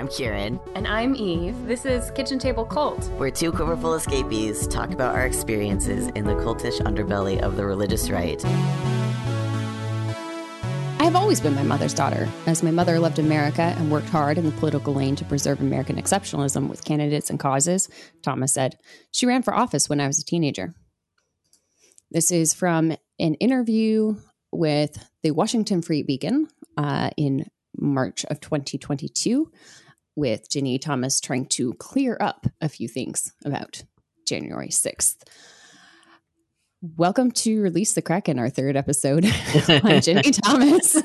I'm Kieran. And I'm Eve. This is Kitchen Table Cult. We're two quiverful escapees talk about our experiences in the cultish underbelly of the religious right. I have always been my mother's daughter, as my mother loved America and worked hard in the political lane to preserve American exceptionalism with candidates and causes, Thomas said. She ran for office when I was a teenager. This is from an interview with the Washington Free Beacon uh, in March of 2022 with Ginny Thomas trying to clear up a few things about January 6th. Welcome to Release the Kraken, our third episode on Ginny Thomas.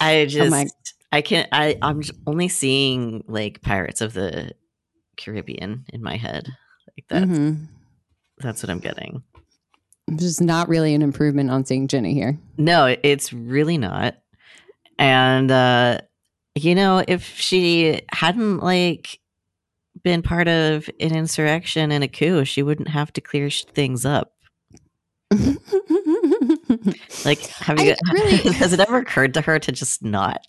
I just, oh I can't, I, I'm only seeing like Pirates of the Caribbean in my head. Like that's, mm-hmm. that's what I'm getting. There's not really an improvement on seeing Ginny here. No, it's really not. And uh you know, if she hadn't like been part of an insurrection and a coup, she wouldn't have to clear things up. like, have you? Really, has it ever occurred to her to just not?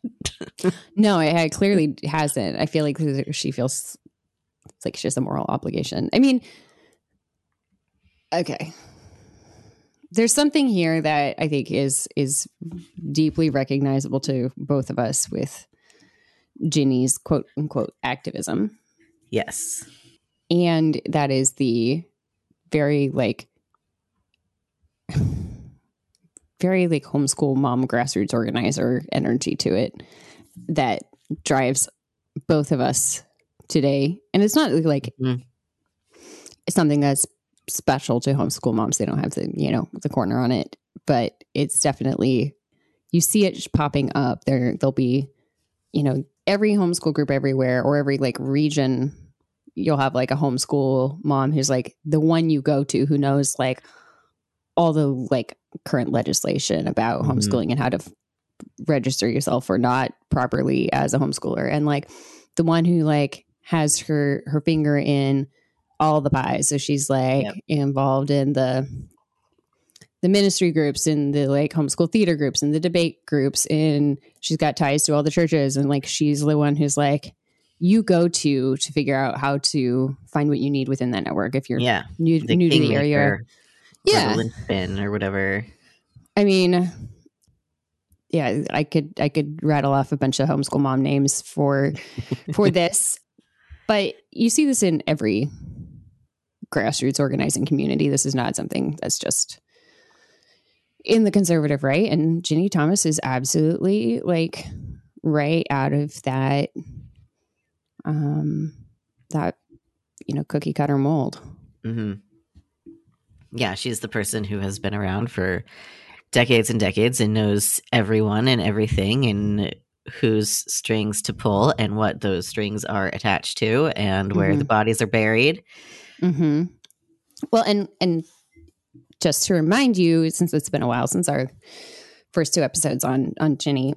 no, it, it, clearly hasn't. I feel like she feels it's like she has a moral obligation. I mean, okay, there's something here that I think is is deeply recognizable to both of us with Ginny's quote unquote activism. Yes. And that is the very like very like homeschool mom grassroots organizer energy to it that drives both of us today. And it's not like mm-hmm. it's something that's special to homeschool moms. They don't have the, you know, the corner on it, but it's definitely you see it just popping up. There there'll be, you know, every homeschool group everywhere or every like region you'll have like a homeschool mom who's like the one you go to who knows like all the like current legislation about mm-hmm. homeschooling and how to f- register yourself or not properly as a homeschooler and like the one who like has her her finger in all the pies. So she's like yep. involved in the the ministry groups and the like homeschool theater groups and the debate groups and she's got ties to all the churches and like she's the one who's like you go to to figure out how to find what you need within that network if you're yeah. new, new to the area. Yeah. linchpin or whatever. I mean yeah i could i could rattle off a bunch of homeschool mom names for for this but you see this in every grassroots organizing community. This is not something that's just in the conservative right. And Ginny Thomas is absolutely like right out of that um that you know cookie cutter mold. Mm-hmm. Yeah, she's the person who has been around for decades and decades and knows everyone and everything and whose strings to pull and what those strings are attached to and where mm-hmm. the bodies are buried Mm-hmm. Well, and and just to remind you, since it's been a while since our first two episodes on on Ginny,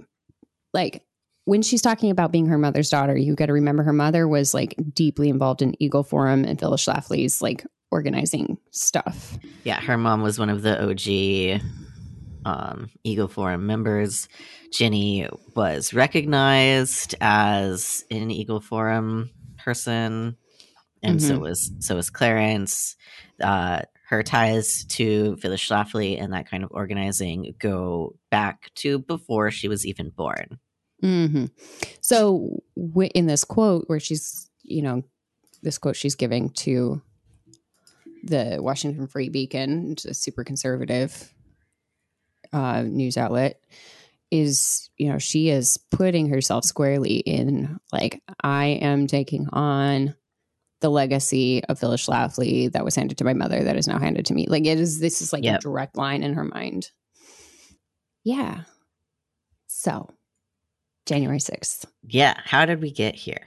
like when she's talking about being her mother's daughter, you got to remember her mother was like deeply involved in Eagle Forum and Phyllis Schlafly's like organizing stuff. Yeah, her mom was one of the OG um, Eagle Forum members. Ginny was recognized as an Eagle Forum person and mm-hmm. so was so was Clarence. Uh, her ties to Phyllis Schlafly and that kind of organizing go back to before she was even born. Mm-hmm. So, w- in this quote, where she's, you know, this quote she's giving to the Washington Free Beacon, which is a super conservative uh, news outlet, is, you know, she is putting herself squarely in like, I am taking on the legacy of Phyllis Schlafly that was handed to my mother that is now handed to me. Like it is this is like yep. a direct line in her mind. Yeah. So January 6th. Yeah. How did we get here?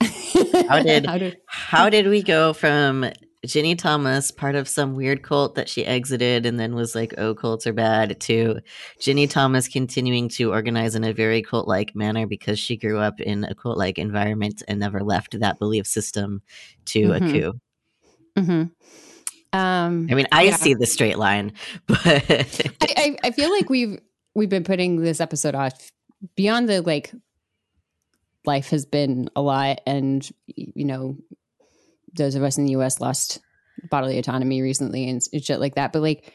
How did, how did how did we go from Ginny Thomas, part of some weird cult that she exited and then was like, oh, cults are bad, to Ginny Thomas continuing to organize in a very cult like manner because she grew up in a cult like environment and never left that belief system to mm-hmm. a coup. Mm-hmm. Um, I mean, I yeah. see the straight line, but I, I, I feel like we've we've been putting this episode off beyond the like life has been a lot and you know those of us in the us lost bodily autonomy recently and shit like that but like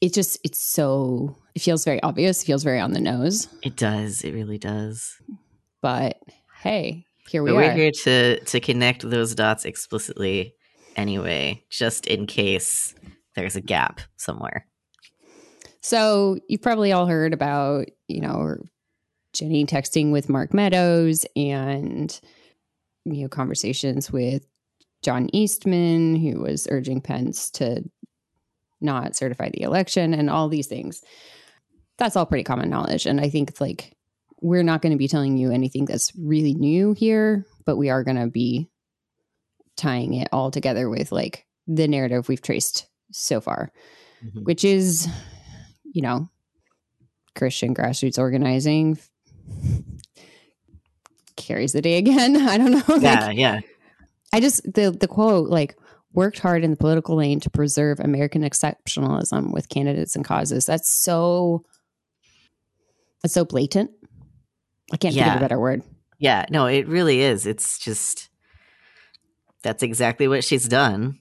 it just it's so it feels very obvious it feels very on the nose. It does it really does. But hey here we but are. we're here to to connect those dots explicitly anyway just in case there's a gap somewhere. So you've probably all heard about you know Ginny texting with mark meadows and you know conversations with john eastman who was urging pence to not certify the election and all these things. That's all pretty common knowledge. And I think like we're not going to be telling you anything that's really new here, but we are going to be tying it all together with like the narrative we've traced so far, mm-hmm. which is, you know, Christian grassroots organizing carries the day again. I don't know. Yeah, like, yeah. I just the the quote like worked hard in the political lane to preserve American exceptionalism with candidates and causes. That's so that's so blatant. I can't yeah. think of a better word. Yeah, no, it really is. It's just that's exactly what she's done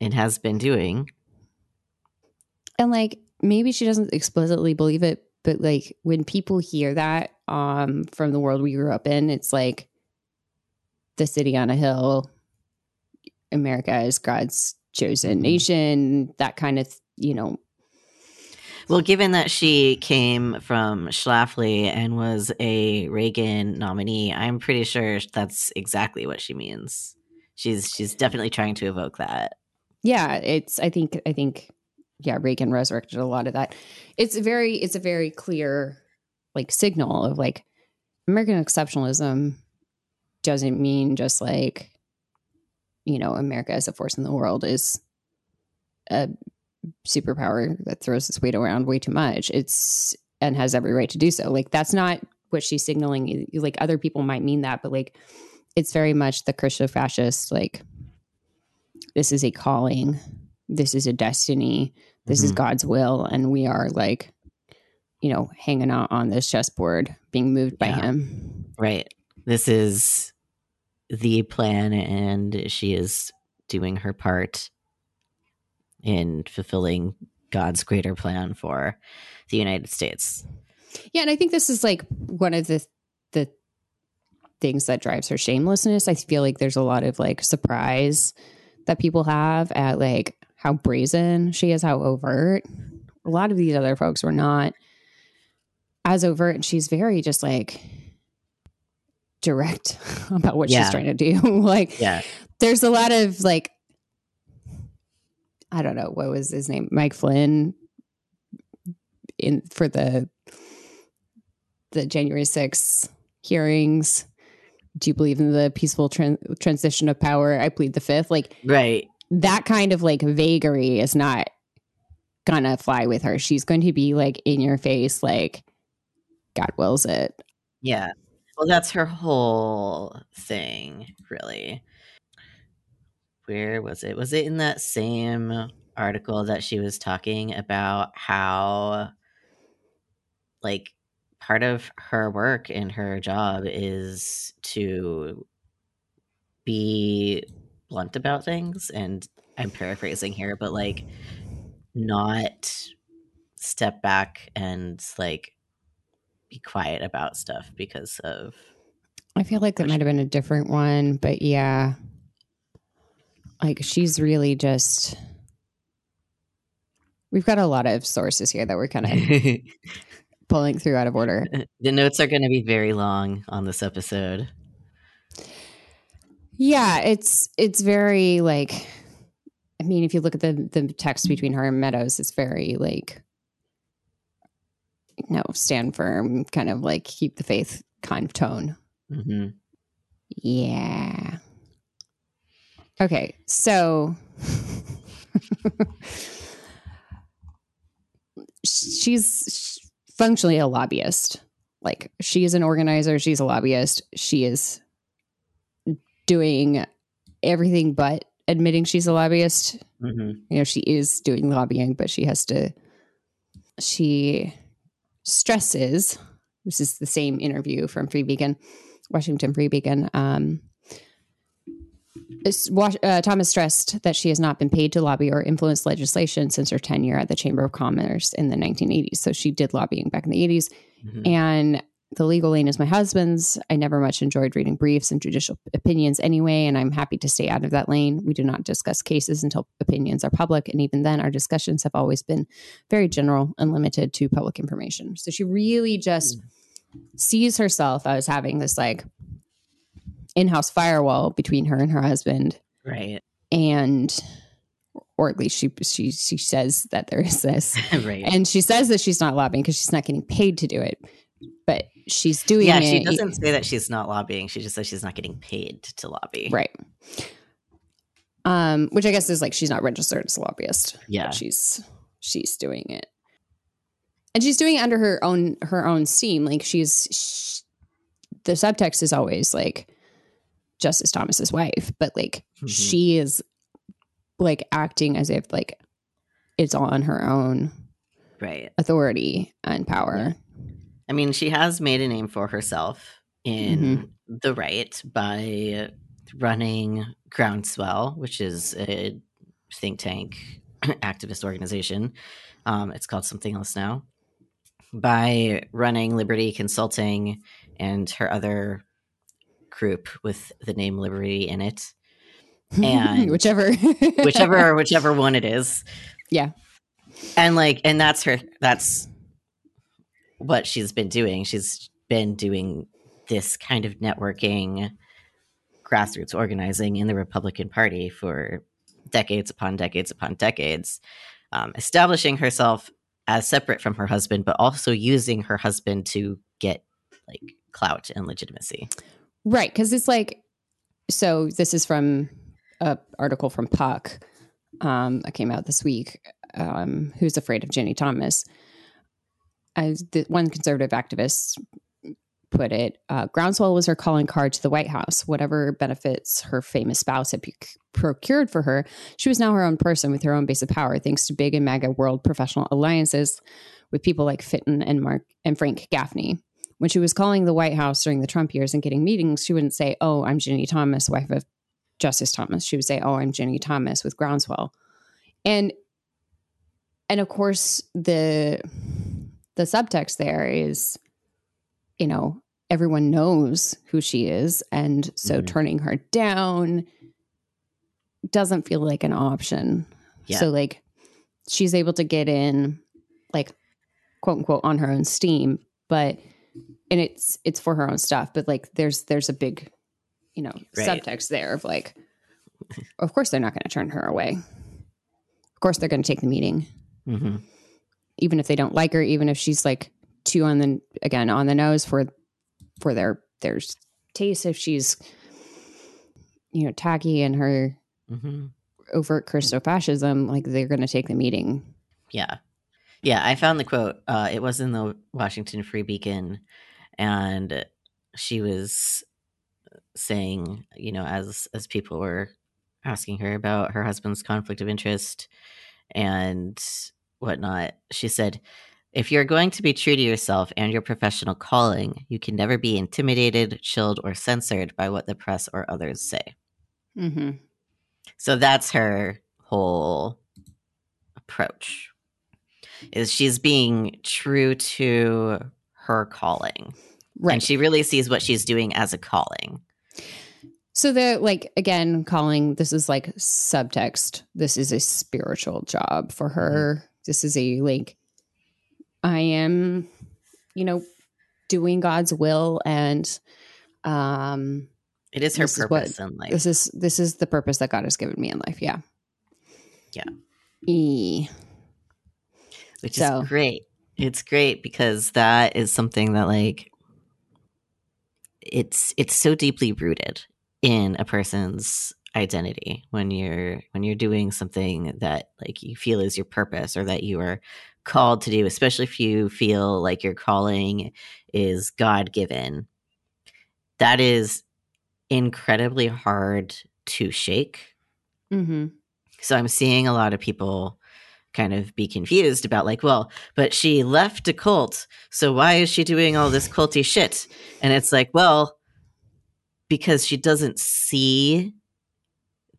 and has been doing. And like maybe she doesn't explicitly believe it, but like when people hear that um from the world we grew up in, it's like the city on a hill America is God's chosen mm-hmm. nation, that kind of, you know. Well, given that she came from Schlafly and was a Reagan nominee, I'm pretty sure that's exactly what she means. She's she's definitely trying to evoke that. Yeah, it's I think I think yeah, Reagan resurrected a lot of that. It's a very it's a very clear like signal of like American exceptionalism doesn't mean just like you know, America as a force in the world is a superpower that throws its weight around way too much. It's and has every right to do so. Like that's not what she's signaling. Like other people might mean that, but like it's very much the Christo fascist. Like this is a calling. This is a destiny. This mm-hmm. is God's will, and we are like, you know, hanging out on this chessboard, being moved by yeah. Him. Right. This is the plan and she is doing her part in fulfilling God's greater plan for the United States. Yeah, and I think this is like one of the the things that drives her shamelessness. I feel like there's a lot of like surprise that people have at like how brazen she is, how overt. A lot of these other folks were not as overt, and she's very just like direct about what yeah. she's trying to do. like, yeah, there's a lot of like, I don't know what was his name, Mike Flynn, in for the the January 6th hearings. Do you believe in the peaceful tran- transition of power? I plead the fifth. Like, right. That kind of like vagary is not gonna fly with her. She's going to be like in your face, like, God wills it. Yeah. Well, that's her whole thing, really. Where was it? Was it in that same article that she was talking about how, like, part of her work and her job is to be blunt about things? And I'm paraphrasing here, but like, not step back and like be quiet about stuff because of. I feel like that might have been a different one, but yeah. Like she's really just. We've got a lot of sources here that we're kind of pulling through out of order. The notes are going to be very long on this episode. Yeah, it's it's very like I mean, if you look at the the text between her and Meadows, it's very like no, stand firm, kind of like keep the faith kind of tone. Mm-hmm. Yeah. Okay, so she's functionally a lobbyist. Like she is an organizer, she's a lobbyist. She is doing everything but admitting she's a lobbyist. Mm-hmm. You know, she is doing lobbying, but she has to. She stresses this is the same interview from Free Beacon, Washington Free Beacon. Um, uh, Thomas stressed that she has not been paid to lobby or influence legislation since her tenure at the Chamber of Commerce in the 1980s. So she did lobbying back in the 80s. Mm-hmm. And the legal lane is my husband's. I never much enjoyed reading briefs and judicial opinions anyway, and I'm happy to stay out of that lane. We do not discuss cases until opinions are public, and even then, our discussions have always been very general and limited to public information. So she really just mm. sees herself as having this like in-house firewall between her and her husband, right? And or at least she she she says that there is this, right? And she says that she's not lobbying because she's not getting paid to do it but she's doing yeah, it. she doesn't say that she's not lobbying. She just says she's not getting paid to lobby. Right. Um, which I guess is like she's not registered as a lobbyist. Yeah. she's she's doing it. And she's doing it under her own her own steam. Like she's she, the subtext is always like Justice Thomas's wife, but like mm-hmm. she is like acting as if like it's on her own right authority and power. Yeah. I mean, she has made a name for herself in mm-hmm. the right by running Groundswell, which is a think tank activist organization. Um, it's called something else now. By running Liberty Consulting and her other group with the name Liberty in it. And whichever whichever whichever one it is. Yeah. And like and that's her that's what she's been doing. She's been doing this kind of networking, grassroots organizing in the Republican Party for decades upon decades upon decades, um, establishing herself as separate from her husband, but also using her husband to get like clout and legitimacy. Right. Cause it's like, so this is from a article from Puck um, that came out this week. Um, who's afraid of Ginny Thomas? As the one conservative activist put it, uh, Groundswell was her calling card to the White House. Whatever benefits her famous spouse had procured for her, she was now her own person with her own base of power, thanks to big and MAGA world professional alliances with people like Fitton and Mark and Frank Gaffney. When she was calling the White House during the Trump years and getting meetings, she wouldn't say, "Oh, I'm Ginni Thomas, wife of Justice Thomas." She would say, "Oh, I'm Ginni Thomas with Groundswell," and and of course the the subtext there is, you know, everyone knows who she is. And so mm-hmm. turning her down doesn't feel like an option. Yeah. So, like, she's able to get in, like, quote unquote, on her own steam, but, and it's, it's for her own stuff, but like, there's, there's a big, you know, right. subtext there of like, of course they're not going to turn her away. Of course they're going to take the meeting. Mm-hmm even if they don't like her, even if she's like too on the again on the nose for for their their taste, if she's you know tacky and her mm-hmm. overt Christofascism, like they're going to take the meeting. Yeah, yeah. I found the quote. Uh, it was in the Washington Free Beacon, and she was saying, you know, as as people were asking her about her husband's conflict of interest and whatnot, she said, if you're going to be true to yourself and your professional calling, you can never be intimidated, chilled, or censored by what the press or others say. Mm-hmm. So that's her whole approach. Is she's being true to her calling, right? And she really sees what she's doing as a calling. So the like again calling this is like subtext. This is a spiritual job for her. Mm-hmm this is a like I am, you know, doing God's will and um it is her purpose is what, in life. This is this is the purpose that God has given me in life. Yeah. Yeah. E. Which so. is great. It's great because that is something that like it's it's so deeply rooted in a person's identity when you're when you're doing something that like you feel is your purpose or that you are called to do especially if you feel like your calling is god-given that is incredibly hard to shake mm-hmm. so i'm seeing a lot of people kind of be confused about like, well, but she left a cult, so why is she doing all this culty shit? And it's like, well, because she doesn't see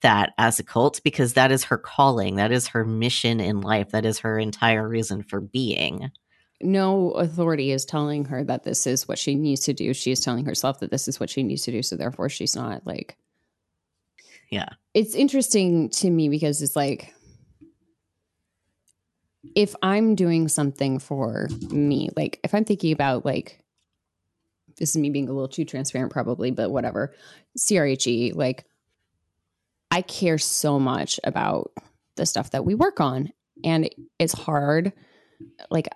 that as a cult because that is her calling, that is her mission in life, that is her entire reason for being. No authority is telling her that this is what she needs to do. She is telling herself that this is what she needs to do, so therefore she's not like Yeah. it's interesting to me because it's like if I'm doing something for me, like if I'm thinking about like this is me being a little too transparent probably, but whatever. CRHE, like I care so much about the stuff that we work on and it's hard like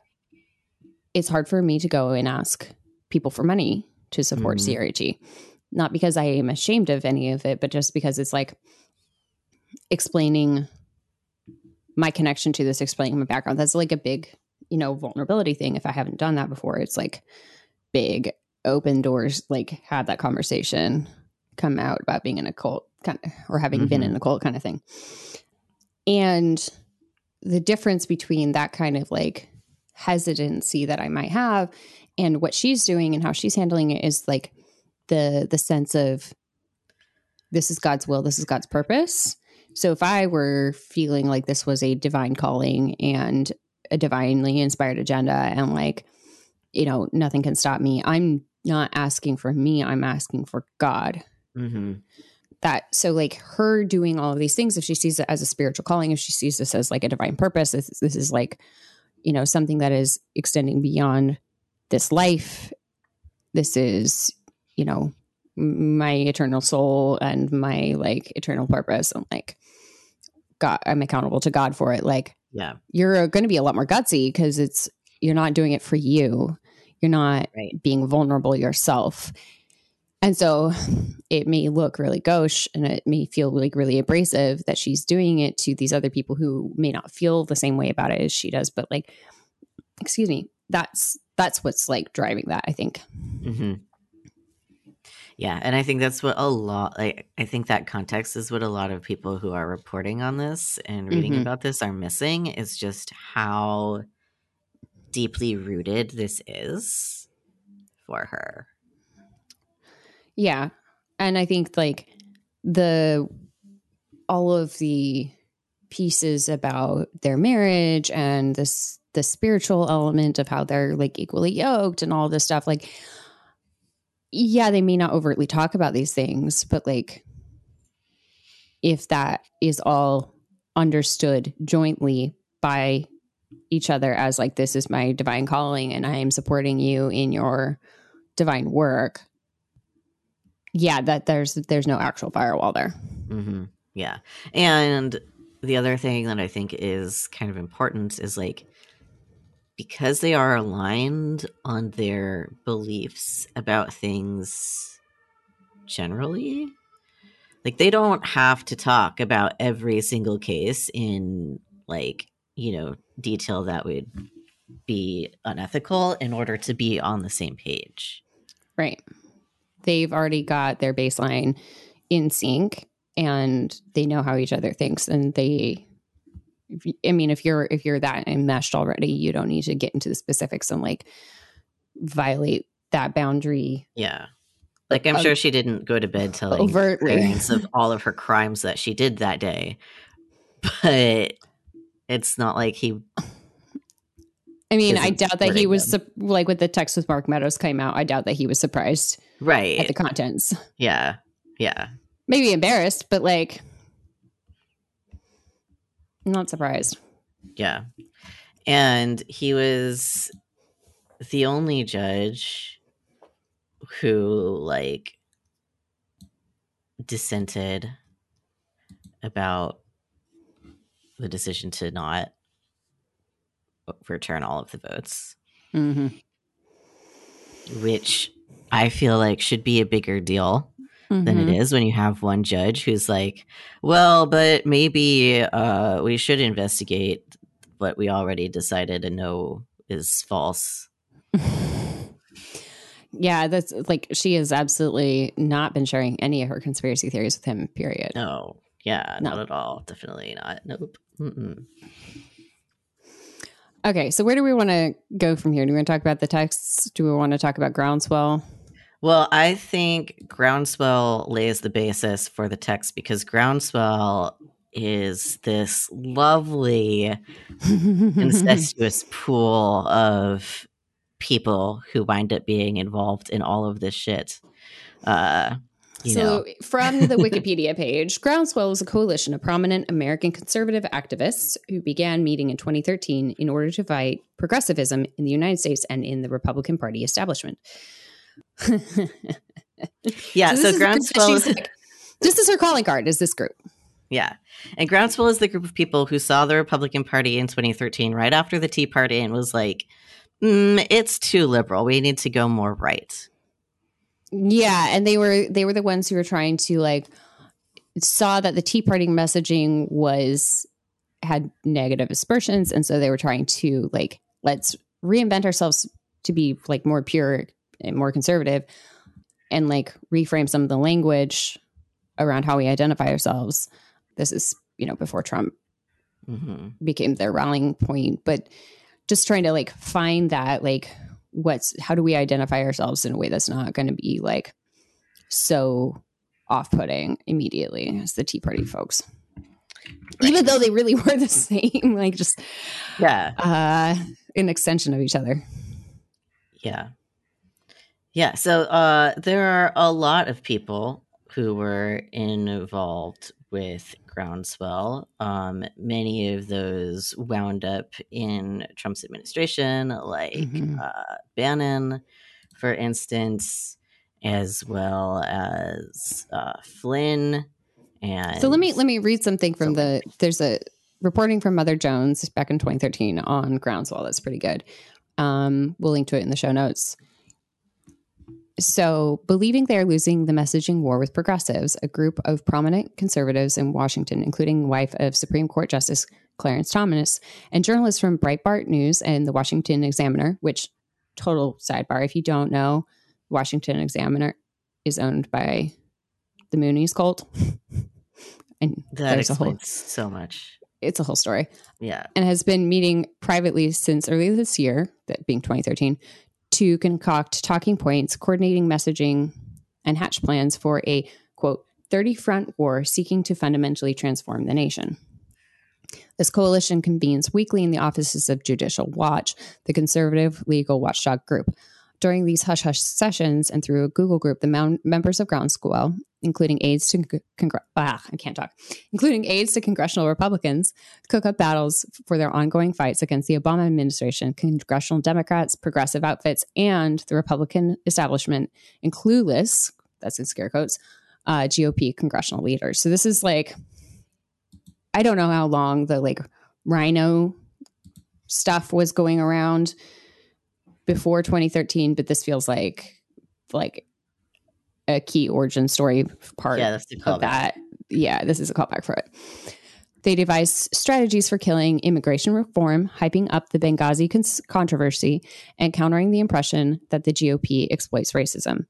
it's hard for me to go and ask people for money to support. Mm-hmm. CRHE. Not because I am ashamed of any of it, but just because it's like explaining my connection to this, explaining my background. That's like a big, you know, vulnerability thing. If I haven't done that before, it's like big open doors, like have that conversation come out about being in a cult kind of, or having been Mhm. in a cult kind of thing. And the difference between that kind of like hesitancy that I might have and what she's doing and how she's handling it is like the the sense of this is God's will, this is God's purpose. So if I were feeling like this was a divine calling and a divinely inspired agenda and like you know nothing can stop me, I'm not asking for me, I'm asking for God hmm that so like her doing all of these things if she sees it as a spiritual calling if she sees this as like a divine purpose this, this is like you know something that is extending beyond this life this is you know my eternal soul and my like eternal purpose and like god i'm accountable to god for it like Yeah. you're going to be a lot more gutsy because it's you're not doing it for you you're not Right. being vulnerable yourself and so it may look really gauche and it may feel like really abrasive that she's doing it to these other people who may not feel the same way about it as she does but like excuse me that's that's what's like driving that i think hmm Yeah, and I think that's what a lot like I think that context is what a lot of people who are reporting on this and reading Mhm. about this are missing is just how deeply rooted this is for her. Yeah. And I think like the all of the pieces about their marriage and this the spiritual element of how they're like equally yoked and all this stuff like yeah, they may not overtly talk about these things, but like if that is all understood jointly by each other as like this is my divine calling and I am supporting you in your divine work yeah that there's there's no actual firewall there hmm Yeah. And the other thing that I think is kind of important is like because they are aligned on their beliefs about things generally, like they don't have to talk about every single case in like, you know, detail that would be unethical in order to be on the same page. right they've already got their baseline in sync and they know how each other thinks and they if i mean if you're if you're that enmeshed already you don't need to get into the specifics and like violate that boundary Yeah. Like I'm sure she didn't go to bed telling overtly parents of all of her crimes that she did that day. But it's not like he i mean i doubt that he was sup- like with the text with mark meadows came out i doubt that he was surprised right, at the contents yeah. Yeah. maybe embarrassed but like not surprised Yeah. And he was the only judge who like dissented about the decision to not return all of the votes. mm-hmm. which I feel like should be a bigger deal than Mm-hmm. it is when you have one judge who's like, well, but maybe uh, we should investigate what we already decided and know is false. yeah, that's like she has absolutely not been sharing any of her conspiracy theories with him. Period. No, yeah, No. not at all. Definitely not. Nope. Mm-mm. Okay, so where do we want to go from here? Do we want to talk about the texts? Do we want to talk about groundswell? Well, I think groundswell lays the basis for the text because groundswell is this lovely incestuous pool of people who wind up being involved in all of this shit. Uh, you so, know. from the Wikipedia page, Groundswell was a coalition of prominent American conservative activists who began meeting in 2013 in order to fight progressivism in the United States and in the Republican Party establishment. yeah, so, so Groundswell. Like, this is her calling card. Is this group? Yeah. And Groundswell is the group of people who saw the Republican Party in 2013, right after the Tea Party, and was like, mm, it's too liberal. We need to go more right. Yeah. And they were they were the ones who were trying to like saw that the Tea Party messaging was had negative aspersions. And so they were trying to like, let's reinvent ourselves to be like more pure and more conservative and like reframe some of the language around how we identify ourselves this is, you know, before Trump mm-hmm. became their rallying point, but just trying to like find that, like, what's, how do we identify ourselves in a way that's not going to be like so off putting immediately as the Tea Party folks? Right. Even though they really were the same, like just, yeah, uh, an extension of each other. Yeah. Yeah. So uh, there are a lot of people who were involved with groundswell. Um, many of those wound up in Trump's administration, like mm-hmm. uh, Bannon, for instance, as well as uh, Flynn. And so let me let me read something from the. There's a reporting from Mother Jones back in 2013 on groundswell. That's pretty good. Um, we'll link to it in the show notes. So, believing they are losing the messaging war with progressives, a group of prominent conservatives in Washington, including wife of Supreme Court Justice Clarence Thomas and journalists from Breitbart News and the Washington Examiner, which, total sidebar, if you don't know, Washington Examiner is owned by the Moonies cult. and that there's a whole so much. It's a whole story. Yeah. And has been meeting privately since early this year, that being 2013, to concoct talking points, coordinating messaging, and hatch plans for a quote 30 front war seeking to fundamentally transform the nation. This coalition convenes weekly in the offices of Judicial Watch, the conservative legal watchdog group. During these hush hush sessions and through a Google group, the members of Groundswell including aides to ah, I can't talk, including aides to congressional Republicans, cook up battles for their ongoing fights against the Obama administration, congressional Democrats, progressive outfits, and the Republican establishment, and clueless, that's in scare quotes, uh, GOP congressional leaders. So this is like, I don't know how long the like RINO stuff was going around before 2013, but this feels like like a key origin story part yeah, that's the of that. Yeah, this is a callback for it. They devised strategies for killing immigration reform, hyping up the Benghazi cons- controversy, and countering the impression that the GOP exploits racism.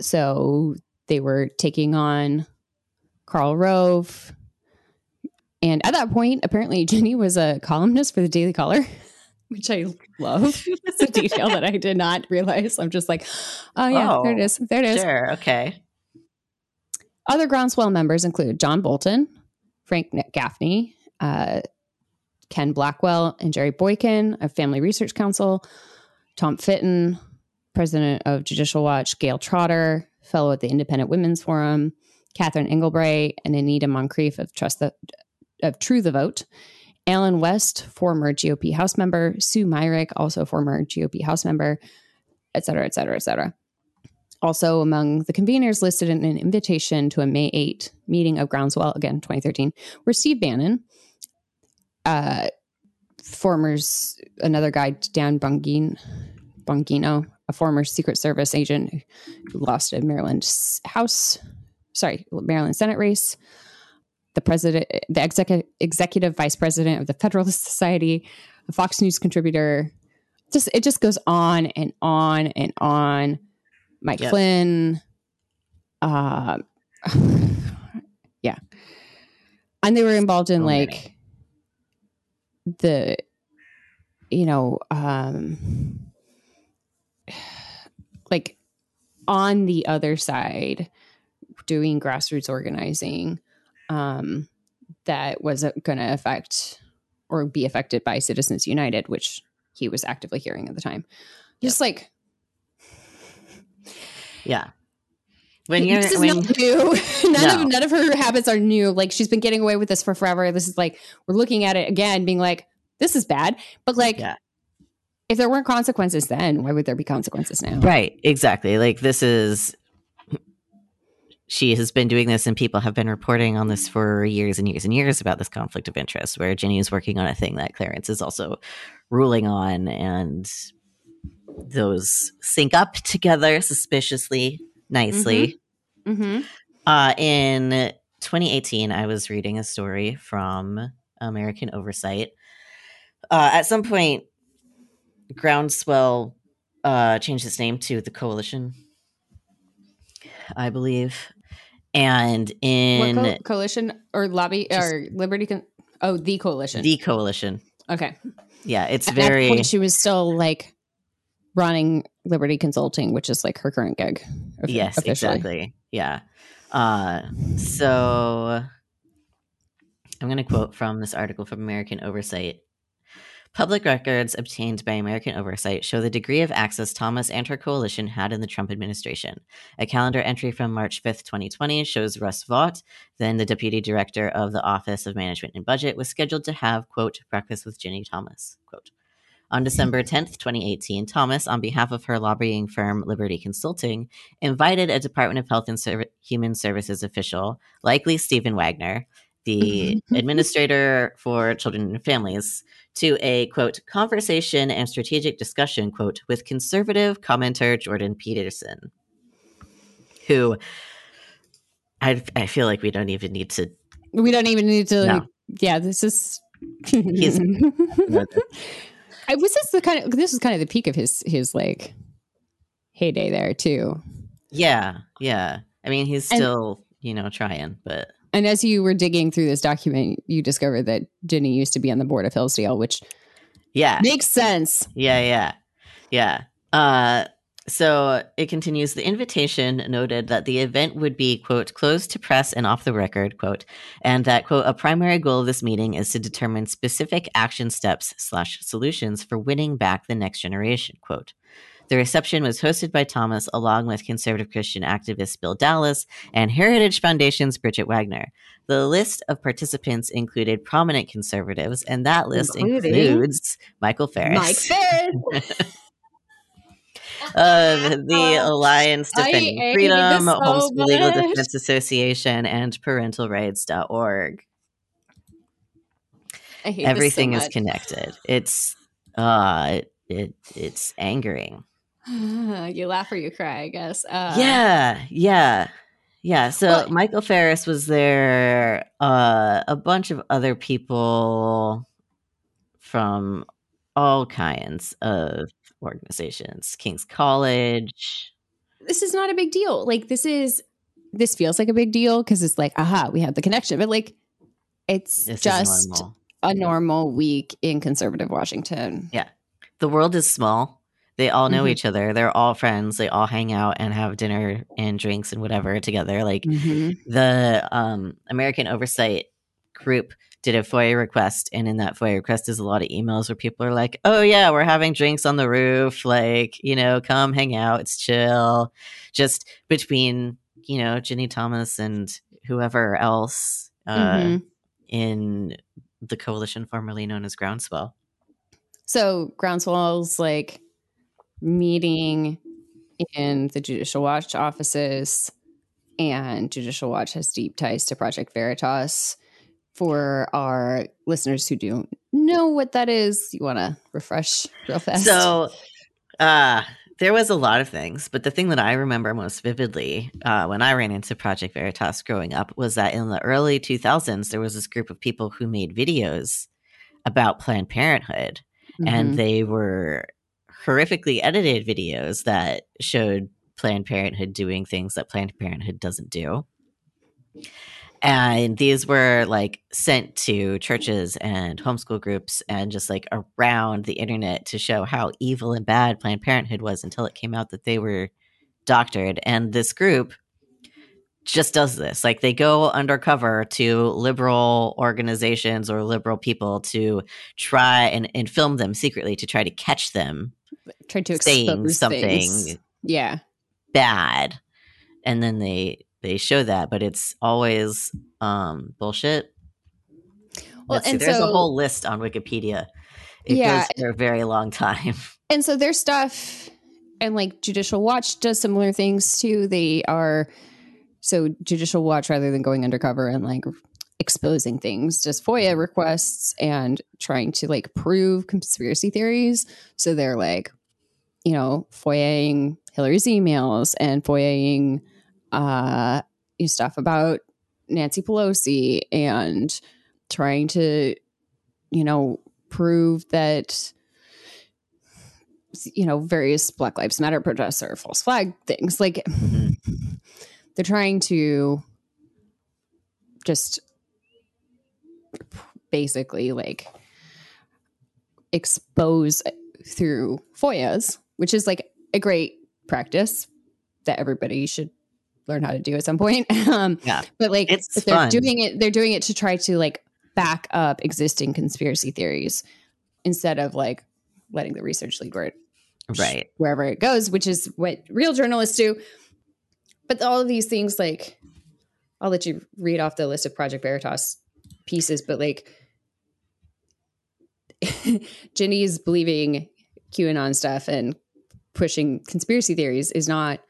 So they were taking on Karl Rove. And at that point, apparently, Ginny was a columnist for the Daily Caller which I love. it's a detail that I did not realize. I'm just like, oh yeah, oh, there it is. There it is. Sure, okay. Other groundswell members include John Bolton, Frank Gaffney, uh, Ken Blackwell, and Jerry Boykin of Family Research Council, Tom Fitton, president of Judicial Watch, Gayle Trotter, fellow at the Independent Women's Forum, Catherine Engelbrecht, and Anita Moncrief of Trust the of True the Vote, Allen West, former GOP House member, Sue Myrick, also former GOP House member, et cetera, et cetera, et cetera. Also, among the conveners listed in an invitation to a May 8 meeting of Groundswell, again, 2013, were Steve Bannon, uh, former, another guy, Dan Bongino, Bongino, a former Secret Service agent who lost a Maryland House, sorry, Maryland Senate race, the president, the executive executive vice president of the Federalist Society, a Fox News contributor. Just it just goes on and on and on. Mike yep. Flynn, uh, yeah, and they were involved in like the you know, um, like on the other side, doing grassroots organizing um, that was going to affect or be affected by Citizens United, which he was actively hearing at the time. Just like, yeah. When you're this is when, not new. none No. of none of her habits are new. Like she's been getting away with this for forever. This is like we're looking at it again, being like, this is bad. But like, Yeah. if there weren't consequences then, why would there be consequences now? Right, exactly. Like this is she has been doing this and people have been reporting on this for years and years and years about this conflict of interest where Ginny is working on a thing that Clarence is also ruling on and those sync up together suspiciously nicely. Mm-hmm. Uh, in 2018, I was reading a story from American Oversight. Uh, at some point, Groundswell uh, changed its name to the Coalition, I believe. And in what co- coalition or lobby Just- or Liberty? Con- oh, the coalition. the Coalition, okay. yeah, it's At very point, she was still like running Liberty Consulting, which is like her current gig. yes, officially. exactly, yeah. Uh, so I'm going to quote from this article from American Oversight. Public records obtained by American Oversight show the degree of access Thomas and her coalition had in the Trump administration. A calendar entry from March 5th, 2020 shows Russ Vought, then the deputy director of the Office of Management and Budget, was scheduled to have, quote, breakfast with Ginny Thomas, quote. On December 10th, 2018, Thomas, on behalf of her lobbying firm Liberty Consulting, invited a Department of Health and Serv- Human Services official, likely Stephen Wagner, the administrator for children and families, to a quote conversation and strategic discussion quote with conservative commenter Jordan Peterson, who I I feel like we don't even need to. We don't even need to. No. Yeah, this is. He's- I was this the kind of this is kind of the peak of his his like heyday there too. Yeah, yeah. I mean, he's And- still you know trying, but And as you were digging through this document, you discovered that Ginny used to be on the board of Hillsdale, which yeah, makes sense. Yeah, yeah, yeah. Uh, so it continues. The invitation noted that the event would be quote closed to press and off the record quote, and that quote a primary goal of this meeting is to determine specific action steps slash solutions for winning back the next generation quote. The reception was hosted by Thomas along with conservative Christian activist Bill Dallas and Heritage Foundation's Bridget Wagner. The list of participants included prominent conservatives, and that list Including includes Michael Farris Mike Farris. of the Alliance Defending Freedom, so Homeschool Legal. Defense Association, and parentalrights.org. Everything this is connected. It's uh it, it it's angering. you laugh or you cry, I guess. Uh, yeah, yeah. Yeah, so Well- Michael Farris was there, uh a bunch of other people from all kinds of organizations, King's College. this is not a big deal. Like this is this feels like a big deal because it's like, aha, we have the connection. But like it's This just normal. a normal week in conservative Washington. Yeah, the world is small. They all know Mhm. each other. They're all friends. They all hang out and have dinner and drinks and whatever together. Like Mhm. the um, American Oversight group did a FOIA request, and in that FOIA request is a lot of emails where people are like, "Oh yeah, we're having drinks on the roof. Like, you know, come hang out. It's chill." Just between you know Ginny Thomas and whoever else uh, Mhm. in the coalition formerly known as Groundswell. So Groundswell's like meeting in the Judicial Watch offices, and Judicial Watch has deep ties to Project Veritas. For our listeners who don't know what that is, you want to refresh real fast? So, uh, there was a lot of things, but the thing that I remember most vividly uh, when I ran into Project Veritas growing up was that in the early 2000s, there was this group of people who made videos about Planned Parenthood, and Mhm. they were horrifically edited videos that showed Planned Parenthood doing things that Planned Parenthood doesn't do. and these were like sent to churches and homeschool groups and just like around the internet to show how evil and bad Planned Parenthood was until it came out that they were doctored. And this group just does this. Like they go undercover to liberal organizations or liberal people to try and, and film them secretly to try to catch them Try to saying expose something things. Yeah. bad. And then they they show that, but it's always um bullshit. Well, Let's see, and there's so a whole list on Wikipedia. It Yeah. goes for a very long time. and so their stuff and like judicial watch does similar things too they are so judicial watch rather than going undercover and like exposing things. Does foia requests and trying to like prove conspiracy theories. So they're like you know foiaing hillary's emails and foiaing uh stuff about nancy pelosi and trying to you know prove that you know various black lives matter protests or false flag things. Like Mhm. they're trying to just basically like expose through foias which is like a great practice that everybody should learn how to do at some point um Yeah. but like It's they're fun. doing it they're doing it to try to like back up existing conspiracy theories instead of like letting the research lead where Right. wherever it goes, which is what real journalists do. But all of these things, like, I'll let you read off the list of Project Veritas pieces, but like, Ginny's believing QAnon stuff and pushing conspiracy theories is not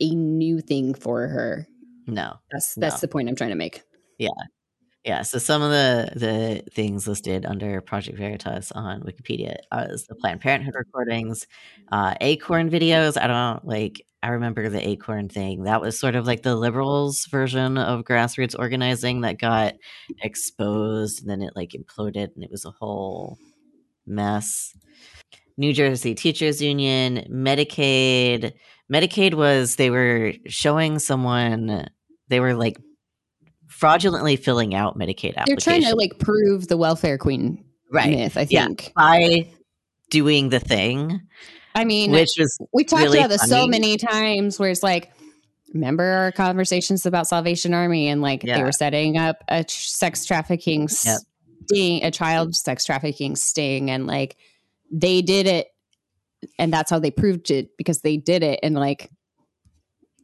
a new thing for her. No. That's that's No. the point I'm trying to make. Yeah, Yeah, so some of the the things listed under Project Veritas on Wikipedia is the Planned Parenthood recordings, uh, Acorn videos. I don't like. I remember the Acorn thing. That was sort of like the liberals' version of grassroots organizing that got exposed, and then it like imploded, and it was a whole mess. New Jersey Teachers Union, Medicaid. Medicaid was they were showing someone they were like fraudulently filling out Medicaid They're trying to like prove the welfare queen right myth, I Yeah. think. by doing the thing, I mean, which was we talked really about this so many times where it's like remember our conversations about salvation army and like they were setting up a tr- sex trafficking Yep. Sting a child sex trafficking sting and like they did it and that's how they proved it because they did it and like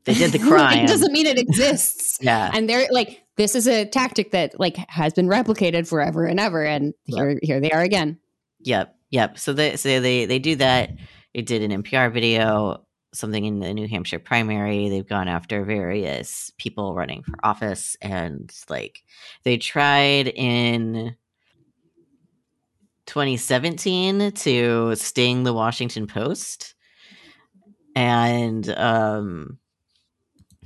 they did the crime. it doesn't mean it exists yeah, and they're like this is a tactic that like has been replicated forever and ever and here here they are again Yep, yep. So they so they they do that. It did an NPR video, something in the New Hampshire primary. They've gone after various people running for office, and like they tried in 2017 to sting the Washington Post, and um,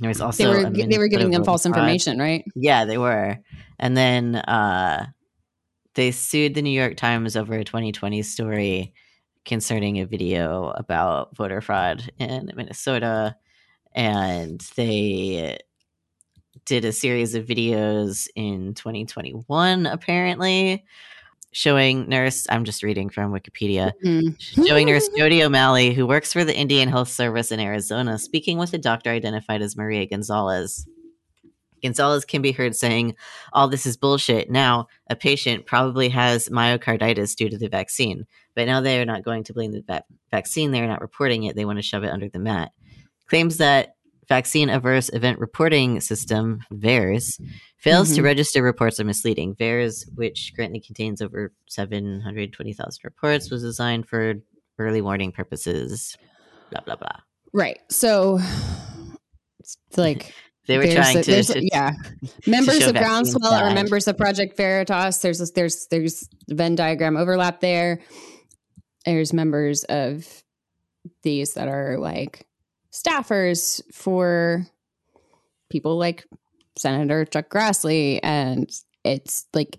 there was also they were they were giving them false information right? Yeah, they were. And then uh they sued the New York Times over a 2020 story concerning a video about voter fraud in Minnesota. And they did a series of videos in 2021 apparently showing nurse I'm just reading from Wikipedia Mhm. showing nurse Jody O'Malley, who works for the Indian Health Service in Arizona, speaking with a doctor identified as Maria Gonzalez. Gonzalez can be heard saying, All this is bullshit. Now, a patient probably has myocarditis due to the vaccine, but now they are not going to blame the va- vaccine. They are not reporting it. They want to shove it under the mat. Claims that vaccine adverse event reporting system, VAERS, fails to Mhm. register reports of misleading. VAERS, which currently contains over 720,000 reports, was designed for early warning purposes. Blah, blah, blah. Right. So it's like They were there's trying a- to, to- yeah. Members show of Groundswell are members of Project Veritas. There's a, there's there's Venn diagram overlap there. There's members of these that are like staffers for people like Senator Chuck Grassley, and it's like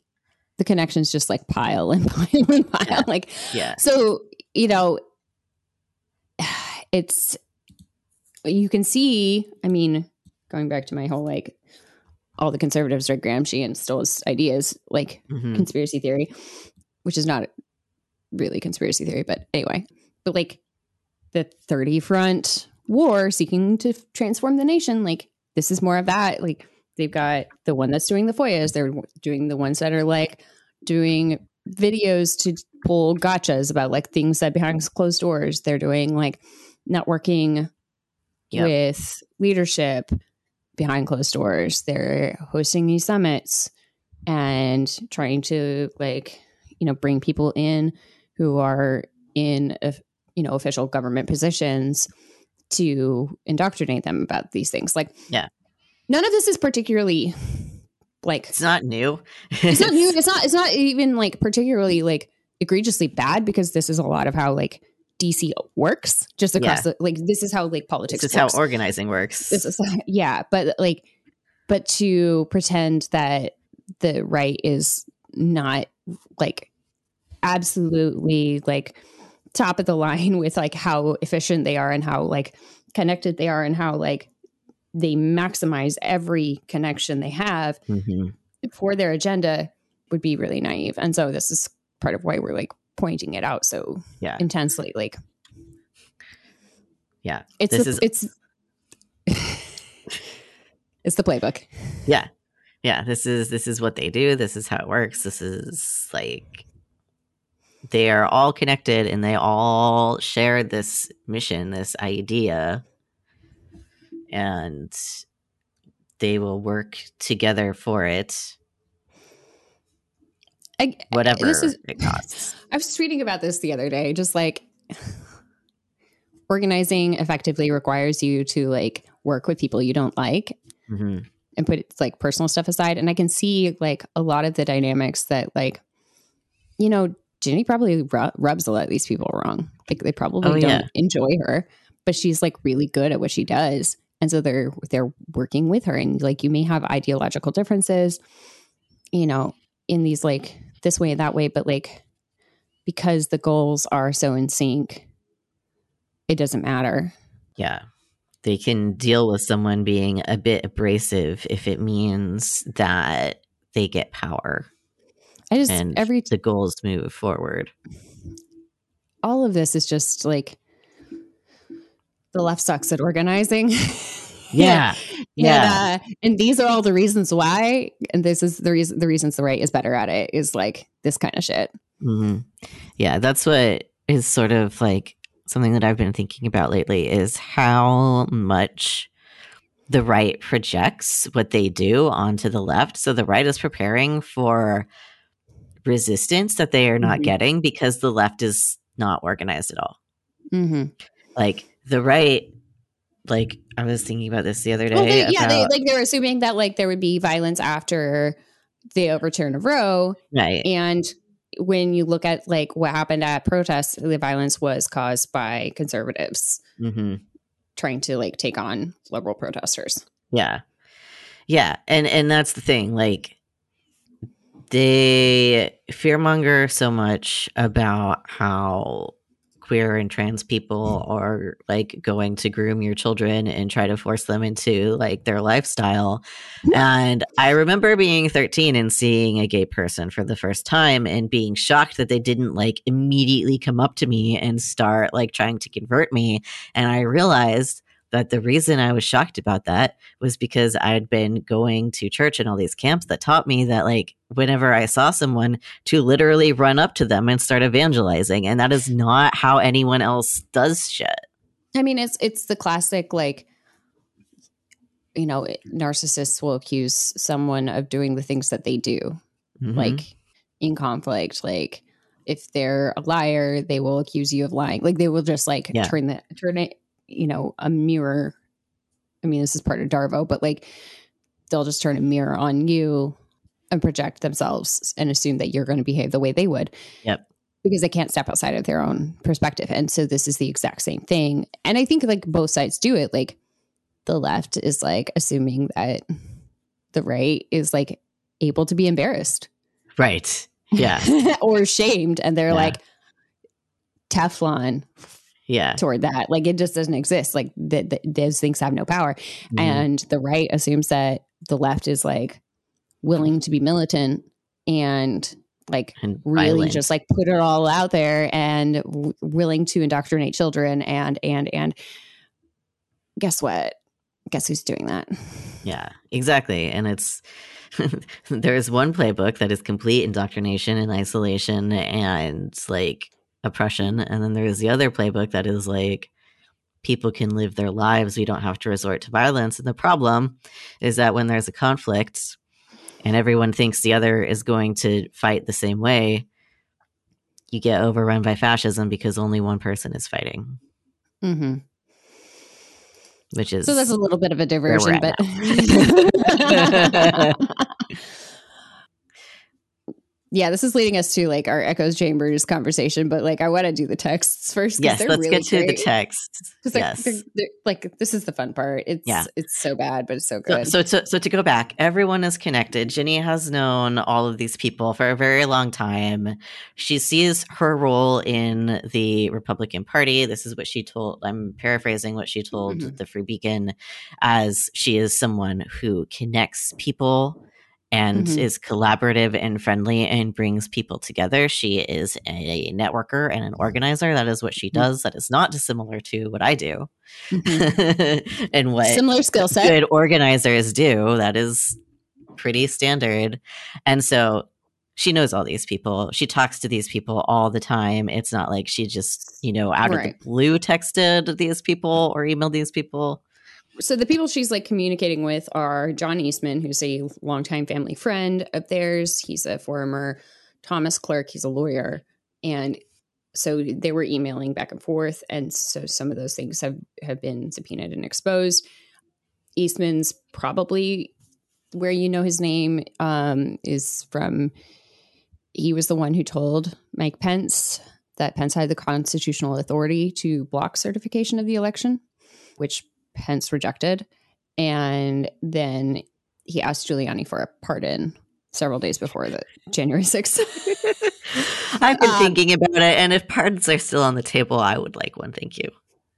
the connections just like pile and pile and pile. Yeah. Like yeah. so, you know, it's you can see, I mean, going back to my whole like all the conservatives are Gramsci and stole his ideas, like Mhm. conspiracy theory, which is not really conspiracy theory, but anyway. But like the 30 front war seeking to transform the nation, like this is more of that. Like they've got the one that's doing the FOIAs, they're doing the ones that are like doing videos to pull gotchas about like things that behind closed doors. They're doing like networking Yep. with leadership behind closed doors. They're hosting these summits and trying to like, you know, bring people in who are in you know official government positions to indoctrinate them about these things. Like, Yeah. none of this is particularly like It's not new. it's not new. It's not. It's not even like particularly like egregiously bad because this is a lot of how like DC works. Just across the like this is how like politics. This is how organizing works. This is yeah, but like, but to pretend that the right is not like absolutely like top of the line with like how efficient they are and how like connected they are and how like they maximize every connection they have Mhm. for their agenda would be really naive. And so this is part of why we're like pointing it out so Yeah. intensely. Like Yeah. it's This the, is- it's it's the playbook. Yeah. Yeah. This is this is what they do. This is how it works. This is like they are all connected and they all share this mission, this idea. And they will work together for it, I, whatever This is- it costs. I was reading about this the other day. Just like organizing effectively requires you to like work with people you don't like hmm and put like personal stuff aside. And I can see like a lot of the dynamics that like, you know, Ginny probably ru- rubs a lot of these people wrong. Like they probably Oh, don't yeah. enjoy her, but she's like really good at what she does. And so they're they're working with her and like you may have ideological differences, you know, in these like this way that way, but like because the goals are so in sync, it doesn't matter. Yeah. They can deal with someone being a bit abrasive if it means that they get power I just and every the goals move forward. all of this is just like the left sucks at organizing. Yeah. Yeah. And, uh, and these are all the reasons why. And this is the reason the reasons the right is better at it is like this kind of shit. hmm Yeah, that's what is sort of like something that I've been thinking about lately is how much the right projects what they do onto the left. So the right is preparing for resistance that they are not Mhm. getting because the left is not organized at all. Mm-hmm. Like the right, like I was thinking about this the other day. Well, they, yeah, they, like they're assuming that like there would be violence after the overturn of Roe, right. and when you look at like what happened at protests, the violence was caused by conservatives hmm trying to like take on liberal protesters. Yeah. Yeah, and and that's the thing like they fearmonger so much about how queer and trans people mm. are like going to groom your children and try to force them into like their lifestyle. And I remember being 13 and seeing a gay person for the first time and being shocked that they didn't like immediately come up to me and start like trying to convert me. And I realized that the reason I was shocked about that was because I had been going to church and all these camps that taught me that like whenever I saw someone to literally run up to them and start evangelizing and that is not how anyone else does shit. I mean, it's it's the classic like you know, narcissists will accuse someone of doing the things that they do, Mhm. like in conflict. Like if they're a liar, they will accuse you of lying. Like they will just like Yeah. turn the turn it, you know, a mirror. I mean, this is part of Darvo, but like they'll just turn a mirror on you and project themselves and assume that you're going to behave the way they would. Yep. Because they can't step outside of their own perspective. And so this is the exact same thing. And I think like both sides do it. Like the left is like assuming that the right is like able to be embarrassed right. Yeah. or shamed. And they're Yeah. like Teflon Yeah. toward that. Like it just doesn't exist. Like th- th- those things have no power. Mhm. And the right assumes that the left is like willing to be militant and like And really violent. just like put it all out there and w- willing to indoctrinate children and and and guess what guess who's doing that Yeah, exactly. And it's there's one playbook that is complete indoctrination and isolation and like oppression, and then there's the other playbook that is like people can live their lives. We don't have to resort to violence. And the problem is that when there's a conflict and everyone thinks the other is going to fight the same way, you get overrun by fascism because only one person is fighting, mm-hmm. which is so that's a little bit of a diversion but yeah this is leading us to like our echoes chambers conversation but like i want to do the texts first. yes. they're Let's really get to the great. text. 'Cause they're- Yes. they're- they're- like this is the fun part. It's Yeah. it's so bad, but it's so So, good. so, to, so to go back, everyone is connected. Ginny has known all of these people for a very long time. She sees her role in the Republican Party. This is what she told. I'm paraphrasing what she told Mhm. the Free Beacon, as she is someone who connects people and Mhm. is collaborative and friendly and brings people together. She is a networker and an organizer. That is what she Mm-hmm. does. That is not dissimilar to what I do Mhm. and what Similar skill set. good organizers do. That is pretty standard. And so she knows all these people. She talks to these people all the time. It's not like she just, you know, out Right. of the blue texted these people or emailed these people. So the people she's like communicating with are John Eastman, who's a longtime family friend of theirs. He's a former Thomas clerk. He's a lawyer, and so they were emailing back and forth. And so some of those things have have been subpoenaed and exposed. Eastman's probably where you know his name um, is from. He was the one who told Mike Pence that Pence had the constitutional authority to block certification of the election, which Pence rejected. And then he asked Giuliani for a pardon several days before the January 6th. I've been Um, thinking about it, and if pardons are still on the table, I would like one. Thank you.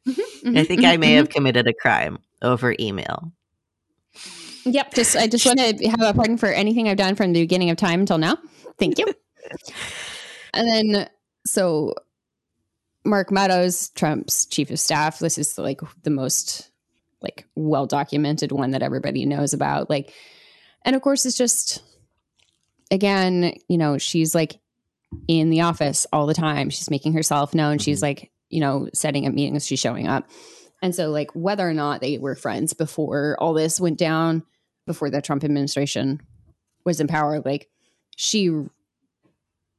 I Mhm, think mhm, I may mhm. have committed a crime over email. Yep. Just I just want to have a pardon for anything I've done from the beginning of time until now. Thank you. and then so Mark Meadows, Trump's chief of staff. This is like the most like well documented one that everybody knows about. Like, and of course, it's just again, you know, she's like in the office all the time. She's making herself known. She's Mhm. like, you know, setting up meetings. She's showing up. And so, like, whether or not they were friends before all this went down, before the Trump administration was in power, like, she,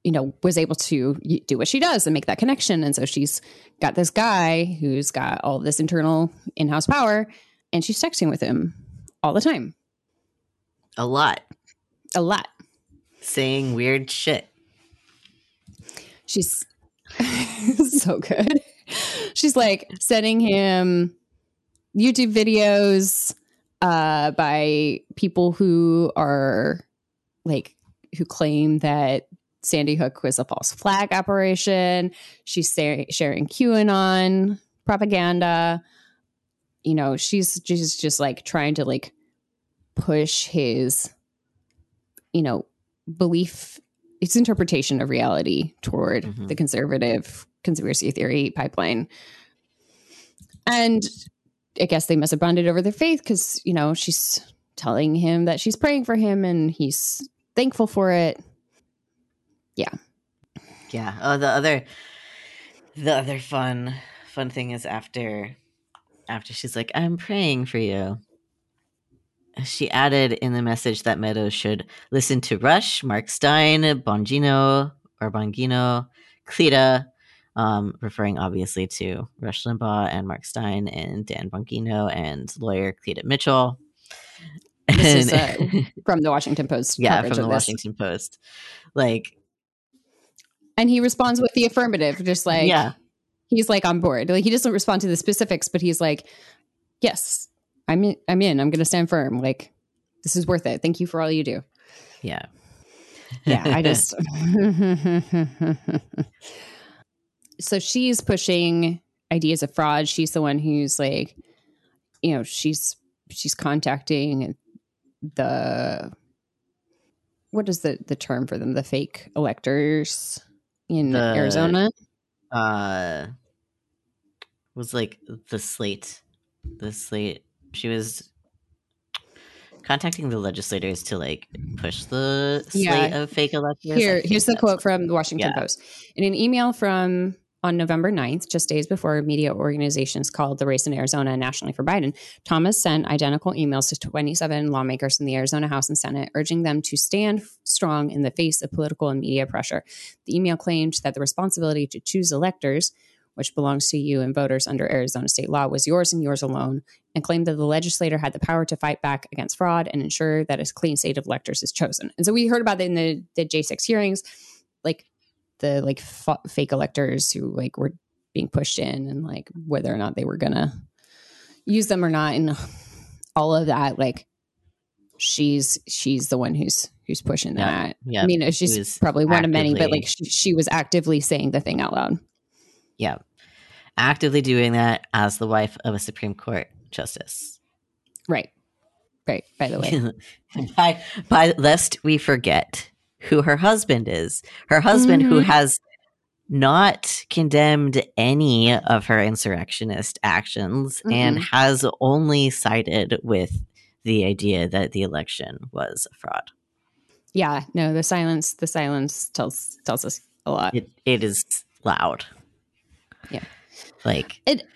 you know, was able to do what she does and make that connection. And so she's got this guy who's got all this internal in house power, and she's texting with him all the time, A lot. a lot. Saying weird shit. She's so good. She's like sending him YouTube videos uh, by people who are like who claim that Sandy Hook was a false flag operation. She's sharing QAnon propaganda. You know, she's she's just like trying to like push his, you know, belief its interpretation of reality toward Mhm. the conservative conspiracy theory pipeline. And I guess they must have bonded over their faith because, you know, she's telling him that she's praying for him and he's thankful for it. Yeah. Yeah oh, the other, the other fun, fun thing is after, after she's like, "I'm praying for you." She added in the message that Meadows should listen to Rush, Mark Steyn, Bongino or Bongino, Cleta, um, referring obviously to Rush Limbaugh and Mark Steyn and Dan Bongino and lawyer Cleta Mitchell. This is, uh, From the Washington Post. yeah, from the this. Washington Post. Like, And he responds with the affirmative, just like, yeah, he's like on board. Like he doesn't respond to the specifics, but he's like, yes, I'm in, I'm in. I'm going to stand firm. Like this is worth it. Thank you for all you do. yeah. yeah i just so she's pushing ideas of fraud she's the one who's like you know she's she's contacting the what is the the term for them? The fake electors in The- Arizona. uh was like the slate the slate she was contacting the legislators to like push the slate Yeah. of fake electors Here, here's the quote from the Washington Yeah. Post. In an email from on November 9th, just days before media organizations called the race in Arizona nationally for Biden, Thomas sent identical emails to 27 lawmakers in the Arizona House and Senate, urging them to stand strong in the face of political and media pressure. The email claimed that the responsibility to choose electors, which belongs to you and voters under Arizona state law, was yours and yours alone, and claimed that the legislator had the power to fight back against fraud and ensure that a clean state of electors is chosen. And so we heard about that in the, the J6 hearings, like the like fa- fake electors who like were being pushed in and like whether or not they were gonna use them or not. And all of that like she's she's the one who's who's pushing that. Yeah. i mean was she's probably one of many but like she, she was actively saying the thing out loud. Yeah. Actively doing that as the wife of a supreme court justice. Right. Right. By the way. By by lest we forget who her husband is her husband who Mhm. has not condemned any of her insurrectionist actions and Mm-mm. has only sided with the idea that the election was a fraud yeah no the silence the silence tells tells us a lot it, it is loud Yeah. like It-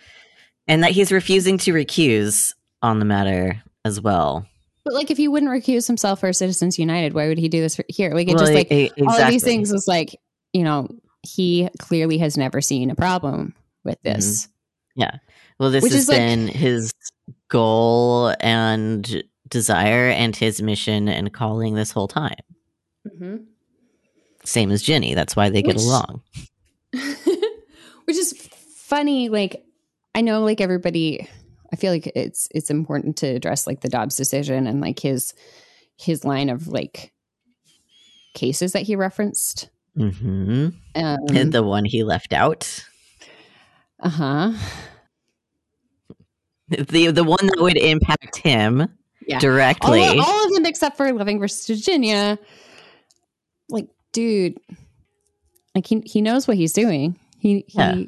and that he's refusing to recuse on the matter as well but like if he wouldn't recuse himself for citizens united why would he do this for, here like it Well, just like e- all of these things is like you know he clearly has never seen a problem with this Yeah. Well, this Which has is, like- been his goal and desire and his mission and calling this whole time. Mm-hmm. Same as Ginny. That's why they get Which- along. which is funny like i know like everybody i feel like it's it's important to address like the dobbs decision and like his his line of like cases that he referenced hmm um, and the one he left out, uh-huh the the one that would impact him Yeah. directly. of- all of them except for Loving versus virginia like dude like he, he knows what he's doing he, he Yeah.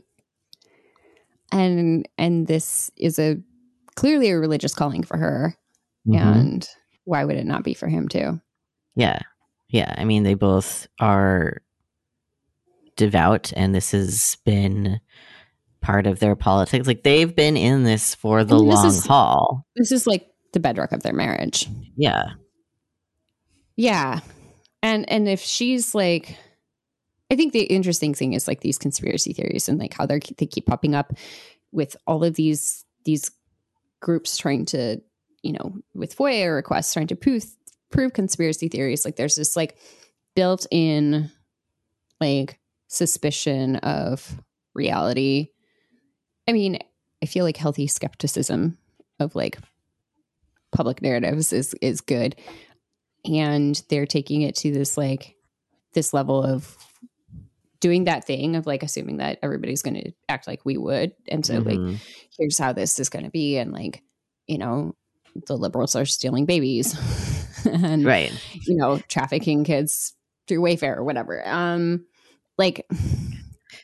and and this is a clearly a religious calling for her Mhm. and why would it not be for him too Yeah. Yeah. I mean, they both are devout, and this has been part of their politics. Like, they've been in this for the I mean, this long is- haul. this is like the bedrock of their marriage Yeah. yeah and and if she's like i think the interesting thing is like these conspiracy theories and like how they're they keep popping up with all of these these groups trying to you know with foia requests trying to prove prove conspiracy theories. Like there's this like built in like suspicion of reality. I mean i feel like healthy skepticism of like public narratives is is good. And they're taking it to this like this level of doing that thing of like assuming that everybody's going to act like we would and so like Mhm. here's how this is going to be and like you know the liberals are stealing babies and right. you know trafficking kids through wayfair or whatever um like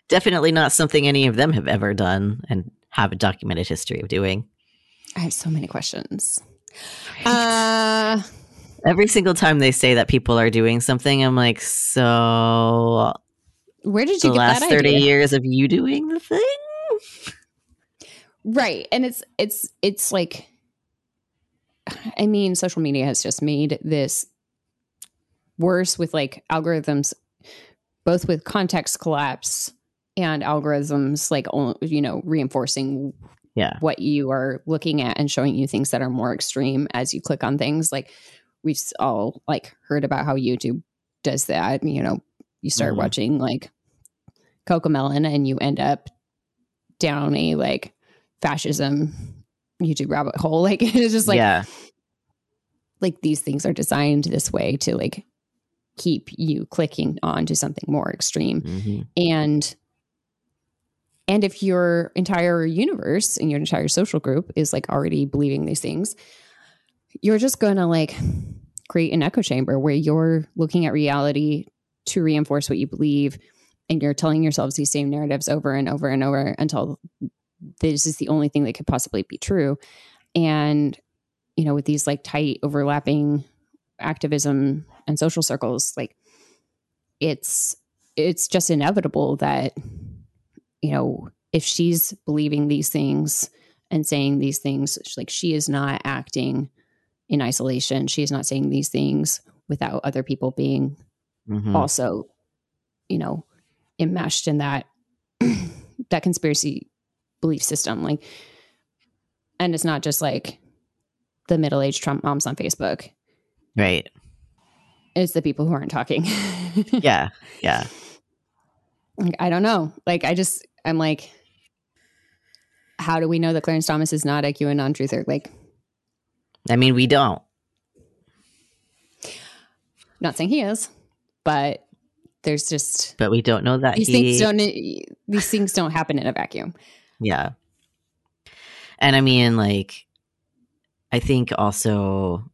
Definitely not something any of them have ever done and have a documented history of doing. i have so many questions uh Every single time they say that people are doing something, I'm like, so where did you the get last that 30 idea? years of you doing the thing? right and it's it's it's like i mean social media has just made this worse with like algorithms both with context collapse and algorithms like you know reinforcing Yeah. what you are looking at and showing you things that are more extreme as you click on things like we've all like heard about how youtube does that you know you start Mhm. watching like Cocomelon and you end up down a like fascism youtube rabbit hole like it's just like yeah. like these things are designed this way to like keep you clicking on to something more extreme Mhm. and and if your entire universe and your entire social group is like already believing these things you're just going to like create an echo chamber where you're looking at reality to reinforce what you believe and you're telling yourselves these same narratives over and over and over until this is the only thing that could possibly be true. And you know with these like tight overlapping activism and social circles like it's it's just inevitable that you know if she's believing these things and saying these things like she is not acting in isolation. She is not saying these things without other people being Mhm. also you know enmeshed in that that conspiracy belief system like and it's not just like the middle-aged trump moms on facebook Right. it's the people who aren't talking Yeah. Yeah. Like, i don't know like i just i'm like how do we know that clarence thomas is not a qanon truther like I mean, we don't. not saying he is but there's just But we don't know that these he. things don't these things don't happen in a vacuum Yeah. And I mean, like, I think also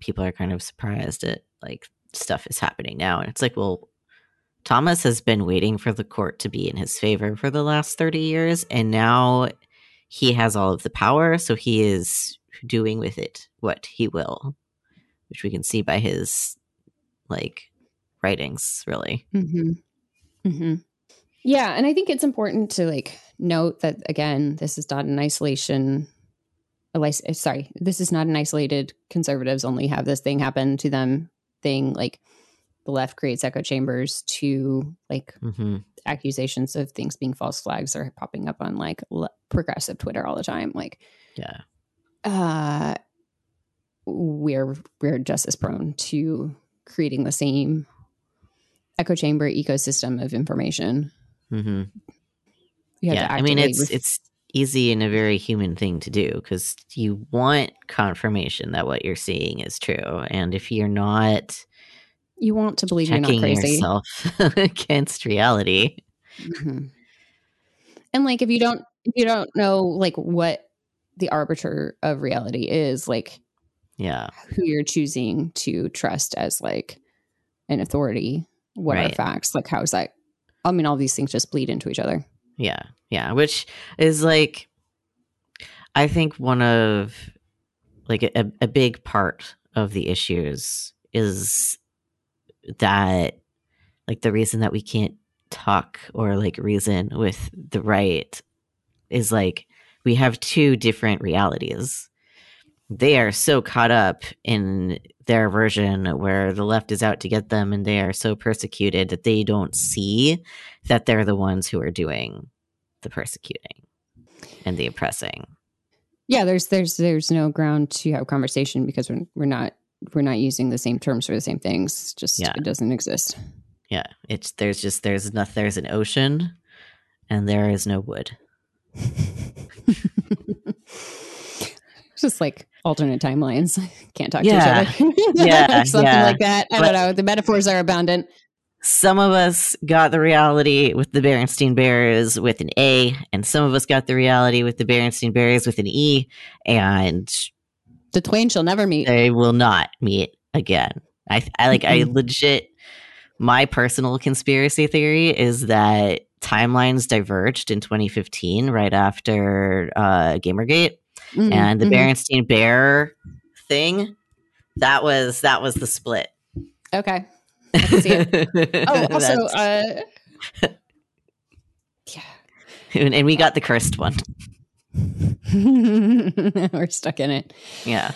people are kind of surprised at like stuff is happening now. And it's like, well, Thomas has been waiting for the court to be in his favor for the last 30 years. And now he has all of the power. So he is doing with it what he will, which we can see by his like writings, really. Mm-hmm. Mm-hmm. Yeah, and I think it's important to like note that again, this is not an isolation. Sorry, this is not an isolated conservatives only have this thing happen to them thing. Like the left creates echo chambers to like hmm accusations of things being false flags are popping up on like le- progressive Twitter all the time. Like, Yeah. uh, we're we're just as prone to creating the same echo chamber ecosystem of information. hmm have yeah, I mean it's ref- it's easy and a very human thing to do because you want confirmation that what you're seeing is true, and if you're not you want to believe you're not crazy. yourself against reality, Mhm. And like if you don't if you don't know like what the arbiter of reality is, like yeah, who you're choosing to trust as like an authority, what are facts? Like how is that I mean all these things just bleed into each other. yeah, yeah, which is like, I think one of like a, a big part of the issues is that like the reason that we can't talk or like reason with the right is like we have two different realities. They are so caught up in their version where the left is out to get them and they are so persecuted that they don't see that they're the ones who are doing the persecuting and the oppressing. Yeah, there's there's there's no ground to have conversation because we're we're not we're not using the same terms for the same things. It's Just Yeah. it doesn't exist. Yeah, it's there's just there's enough there's an ocean and there is no wood. just like alternate timelines. Can't talk Yeah. to each other. Yeah, Something yeah. like that. I But- don't know. The metaphors are abundant. Some of us got the reality with the Berenstein Bears with an A, and some of us got the reality with the Berenstein Bears with an E, and The twain shall never meet. they will not meet again. I, I like I legit my personal conspiracy theory is that timelines diverged in 2015 right after uh Gamergate Mhm, and the mhm. Berenstein Bear thing that was that was the split. Okay. I can see it. Oh, also, uh, yeah. and, and we got the cursed one. We're stuck in it. Yeah.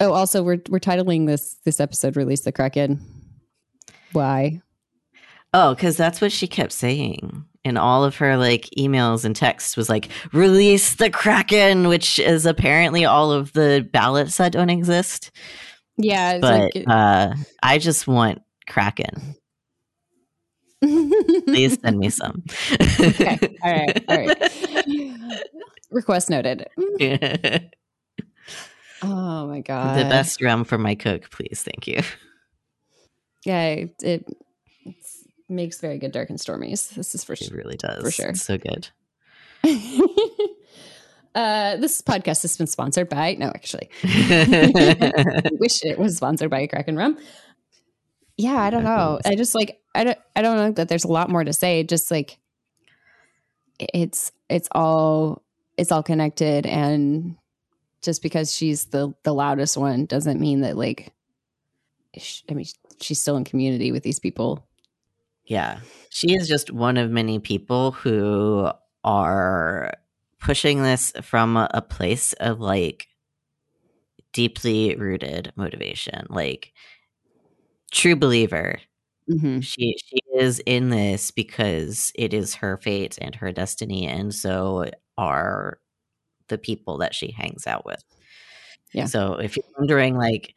Oh, also, we're we're titling this this episode "Release the Kraken." Why? Oh, because that's what she kept saying in all of her like emails and texts was like, release the Kraken, which is apparently all of the ballots that don't exist. Yeah, it's But like, uh, I just want Kraken. Please send me some. okay. All right. All right. Request noted. Oh my god. The best rum for my cook, please. Thank you. Yeah, it, makes very good dark and stormies. This is for It sure. really does. For sure. It's so good. Uh, this podcast has been sponsored by, no, actually, I wish it was sponsored by Kraken Rum. Yeah, I don't know. I just like, I don't, I don't know that there's a lot more to say. Just like, it's, it's all, it's all connected. And just because she's the, the loudest one doesn't mean that like, I mean, she's still in community with these people. Yeah. She is just one of many people who are pushing this from a, a place of like deeply rooted motivation. Like, true believer. Mm-hmm. She she is in this because it is her fate and her destiny, and so are the people that she hangs out with. Yeah. So if you're wondering like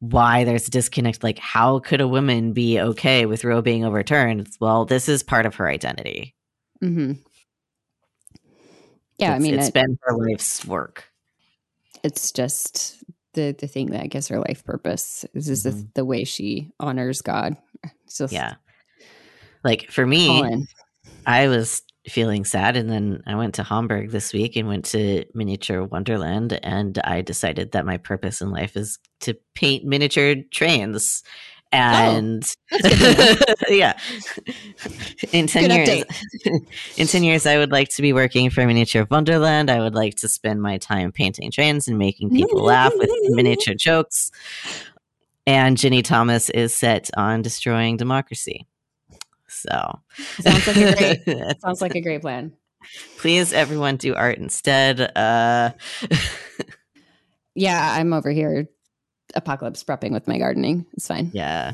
why there's a disconnect, like how could a woman be okay with Roe being overturned? Well, this is part of her identity. Mm-hmm. Yeah, It's- I mean, it's it, been her life's work. it's just the the thing that gives her life purpose. Is is the, Mhm. the way she honors God. Just Yeah. Like for me, all in. I was feeling sad and then I went to Hamburg this week and went to Miniature Wonderland and I decided that my purpose in life is to paint miniature trains. And yeah. In 10 Good years in 10 years I would like to be working for Miniature Wonderland. I would like to spend my time painting trains and making people laugh with miniature jokes. And Ginny Thomas is set on destroying democracy. So Sounds like a great sounds like a great plan. please everyone do art instead uh Yeah, I'm over here apocalypse prepping with my gardening. It's fine. yeah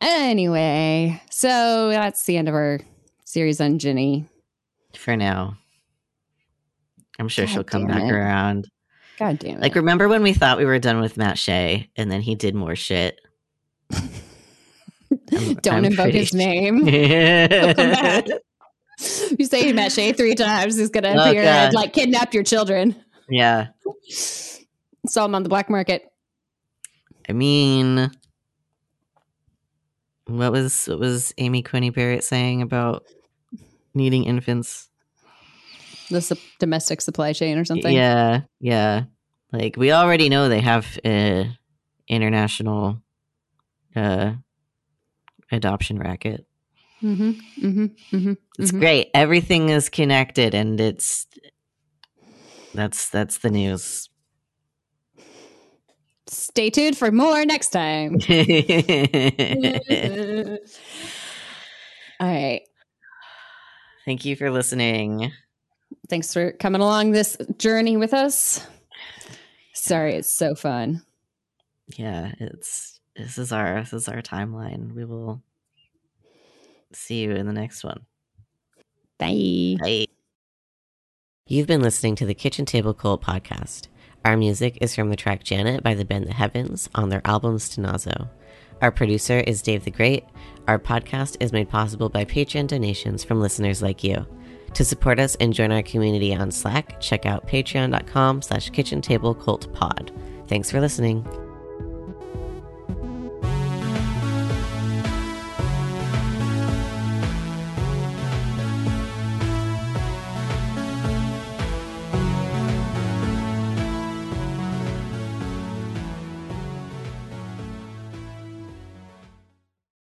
Anyway, so that's the end of our series on Ginny. for now i'm sure God she'll come back it. around God damn it. like remember when we thought we were done with matt shea and then he did more shit Don't I'm invoke his name. You say Matt Shea three times, he's gonna Oh, appear God. and like kidnap your children. yeah Sell them on the black market. i mean what was what was amy coney barrett saying about needing infants The sup- domestic supply chain or something. Yeah, yeah. Like we already know they have a international uh adoption racket. Mm-hmm. Mm-hmm. Mm-hmm. It's Mhm. great. Everything is connected and it's that's that's the news. Stay tuned for more next time. All right. Thank you for listening. Thanks for coming along this journey with us. Sorry, it's so fun. Yeah, it's this is our this is our timeline. We will see you in the next one. Bye. Bye. You've been listening to the Kitchen Table Cult podcast. Our music is from the track Janet by the band The Heavens on their album Stenazo. Our producer is Dave the Great. Our podcast is made possible by Patreon donations from listeners like you. To support us and join our community on Slack, check out patreon.com slash kitchen table cult pod. Thanks for listening.